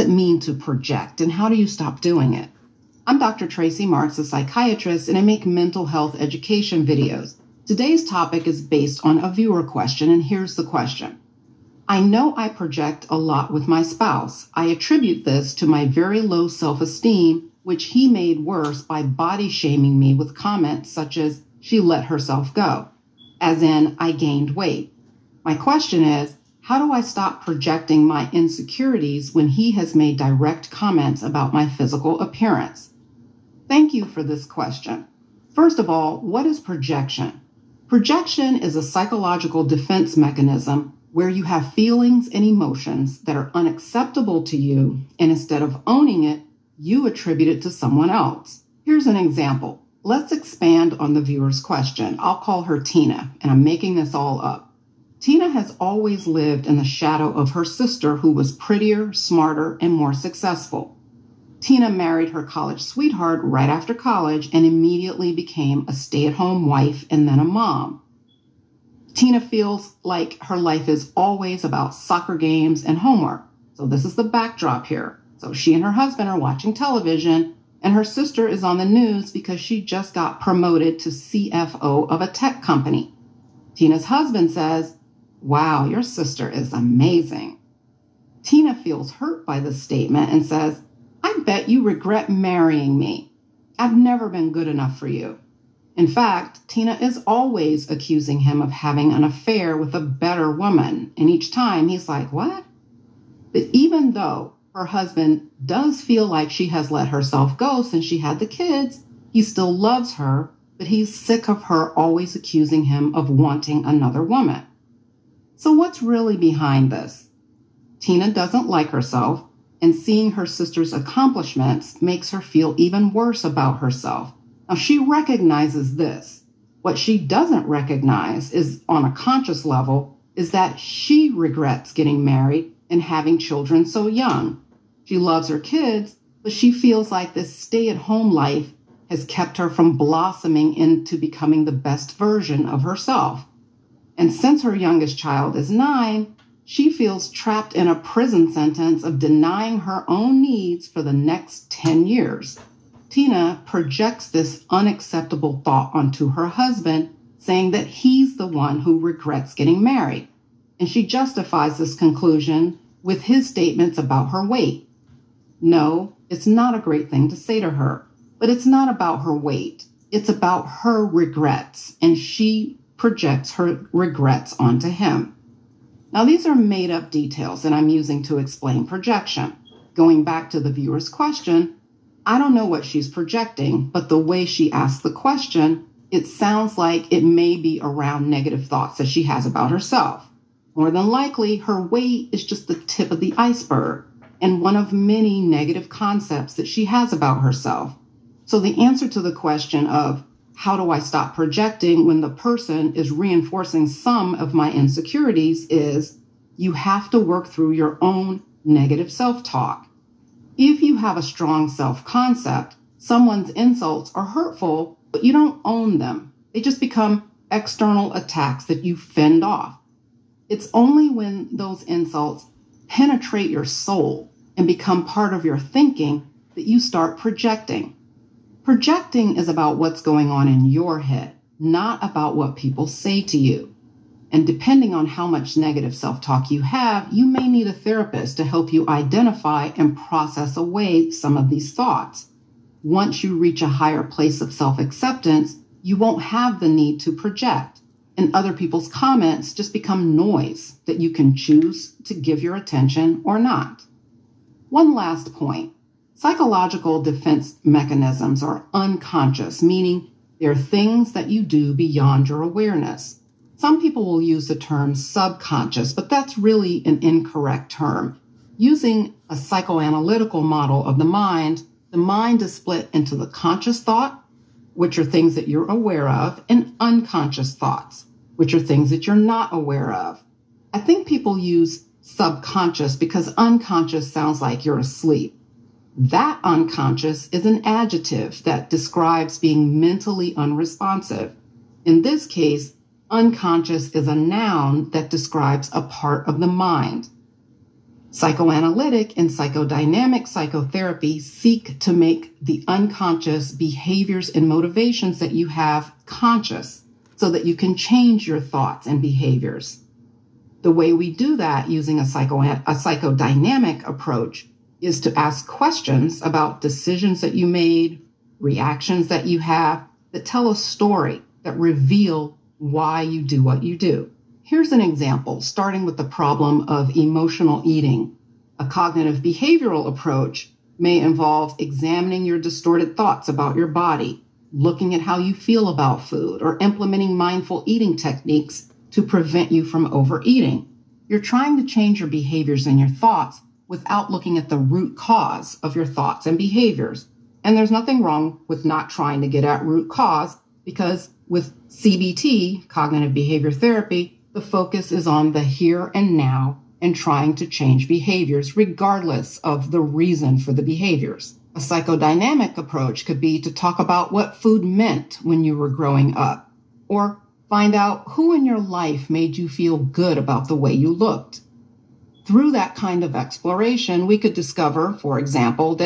it mean to project and how do you stop doing it? I'm Dr. Tracy Marks, a psychiatrist, and I make mental health education videos. Today's topic is based on a viewer question, and here's the question. I know I project a lot with my spouse. I attribute this to my very low self esteem, which he made worse by body shaming me with comments such as, she let herself go, as in, I gained weight. My question is, how do I stop projecting my insecurities when he has made direct comments about my physical appearance? Thank you for this question. First of all, what is projection? Projection is a psychological defense mechanism where you have feelings and emotions that are unacceptable to you, and instead of owning it, you attribute it to someone else. Here's an example. Let's expand on the viewer's question. I'll call her Tina, and I'm making this all up. Tina has always lived in the shadow of her sister, who was prettier, smarter, and more successful. Tina married her college sweetheart right after college and immediately became a stay at home wife and then a mom. Tina feels like her life is always about soccer games and homework. So, this is the backdrop here. So, she and her husband are watching television, and her sister is on the news because she just got promoted to CFO of a tech company. Tina's husband says, Wow, your sister is amazing. Tina feels hurt by this statement and says, I bet you regret marrying me. I've never been good enough for you. In fact, Tina is always accusing him of having an affair with a better woman. And each time he's like, What? But even though her husband does feel like she has let herself go since she had the kids, he still loves her, but he's sick of her always accusing him of wanting another woman. So, what's really behind this? Tina doesn't like herself, and seeing her sister's accomplishments makes her feel even worse about herself. Now, she recognizes this. What she doesn't recognize is on a conscious level is that she regrets getting married and having children so young. She loves her kids, but she feels like this stay at home life has kept her from blossoming into becoming the best version of herself. And since her youngest child is nine, she feels trapped in a prison sentence of denying her own needs for the next 10 years. Tina projects this unacceptable thought onto her husband, saying that he's the one who regrets getting married. And she justifies this conclusion with his statements about her weight. No, it's not a great thing to say to her, but it's not about her weight. It's about her regrets, and she projects her regrets onto him. Now, these are made up details that I'm using to explain projection. Going back to the viewer's question, I don't know what she's projecting, but the way she asked the question, it sounds like it may be around negative thoughts that she has about herself. More than likely, her weight is just the tip of the iceberg and one of many negative concepts that she has about herself. So, the answer to the question of how do I stop projecting when the person is reinforcing some of my insecurities is you have to work through your own negative self talk. If you have a strong self concept, someone's insults are hurtful, but you don't own them. They just become external attacks that you fend off. It's only when those insults penetrate your soul and become part of your thinking that you start projecting. Projecting is about what's going on in your head, not about what people say to you. And depending on how much negative self talk you have, you may need a therapist to help you identify and process away some of these thoughts. Once you reach a higher place of self acceptance, you won't have the need to project, and other people's comments just become noise that you can choose to give your attention or not. One last point Psychological defense mechanisms are unconscious, meaning they're things that you do beyond your awareness. Some people will use the term subconscious, but that's really an incorrect term. Using a psychoanalytical model of the mind, the mind is split into the conscious thought, which are things that you're aware of, and unconscious thoughts, which are things that you're not aware of. I think people use subconscious because unconscious sounds like you're asleep. That unconscious is an adjective that describes being mentally unresponsive. In this case, unconscious is a noun that describes a part of the mind. Psychoanalytic and psychodynamic psychotherapy seek to make the unconscious behaviors and motivations that you have conscious so that you can change your thoughts and behaviors. The way we do that using a, psycho- a psychodynamic approach is to ask questions about decisions that you made, reactions that you have that tell a story that reveal why you do what you do. Here's an example, starting with the problem of emotional eating. A cognitive behavioral approach may involve examining your distorted thoughts about your body, looking at how you feel about food, or implementing mindful eating techniques to prevent you from overeating. You're trying to change your behaviors and your thoughts without looking at the root cause of your thoughts and behaviors. And there's nothing wrong with not trying to get at root cause because with CBT, cognitive behavior therapy, the focus is on the here and now and trying to change behaviors regardless of the reason for the behaviors. A psychodynamic approach could be to talk about what food meant when you were growing up, or find out who in your life made you feel good about the way you looked. Through that kind of exploration, we could discover, for example, that